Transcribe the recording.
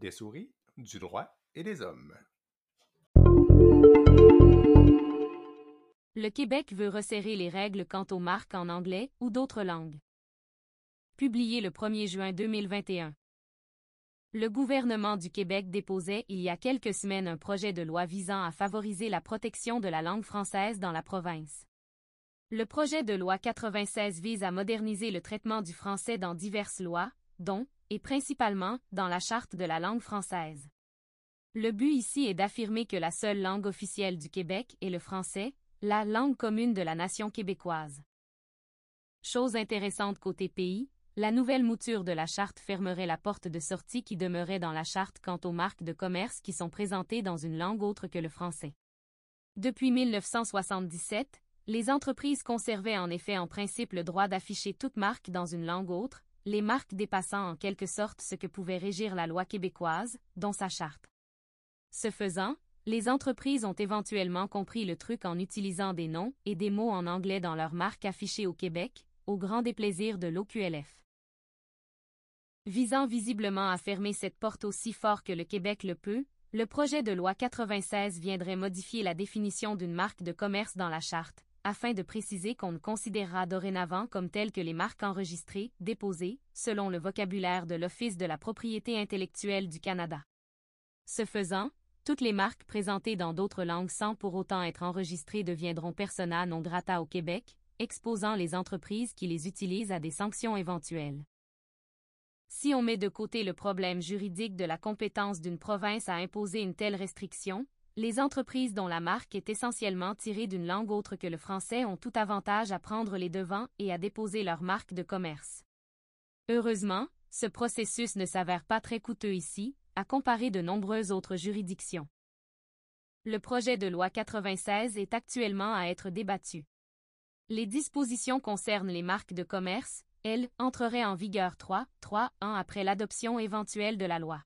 des souris, du droit et des hommes. Le Québec veut resserrer les règles quant aux marques en anglais ou d'autres langues. Publié le 1er juin 2021. Le gouvernement du Québec déposait il y a quelques semaines un projet de loi visant à favoriser la protection de la langue française dans la province. Le projet de loi 96 vise à moderniser le traitement du français dans diverses lois, dont, et principalement, dans la Charte de la langue française. Le but ici est d'affirmer que la seule langue officielle du Québec est le français, la langue commune de la nation québécoise. Chose intéressante côté pays, la nouvelle mouture de la charte fermerait la porte de sortie qui demeurait dans la charte quant aux marques de commerce qui sont présentées dans une langue autre que le français. Depuis 1977, les entreprises conservaient en effet en principe le droit d'afficher toute marque dans une langue autre, les marques dépassant en quelque sorte ce que pouvait régir la loi québécoise, dont sa charte. Ce faisant, les entreprises ont éventuellement compris le truc en utilisant des noms et des mots en anglais dans leurs marques affichées au Québec, au grand déplaisir de l'OQLF. Visant visiblement à fermer cette porte aussi fort que le Québec le peut, le projet de loi 96 viendrait modifier la définition d'une marque de commerce dans la charte, afin de préciser qu'on ne considérera dorénavant comme telles que les marques enregistrées, déposées, selon le vocabulaire de l'Office de la propriété intellectuelle du Canada. Ce faisant, toutes les marques présentées dans d'autres langues sans pour autant être enregistrées deviendront persona non grata au Québec, exposant les entreprises qui les utilisent à des sanctions éventuelles. Si on met de côté le problème juridique de la compétence d'une province à imposer une telle restriction, les entreprises dont la marque est essentiellement tirée d'une langue autre que le français ont tout avantage à prendre les devants et à déposer leur marque de commerce. Heureusement, ce processus ne s'avère pas très coûteux ici, à comparer de nombreuses autres juridictions. Le projet de loi 96 est actuellement à être débattu. Les dispositions concernent les marques de commerce, elles, entreraient en vigueur 3, 3, 1 après l'adoption éventuelle de la loi.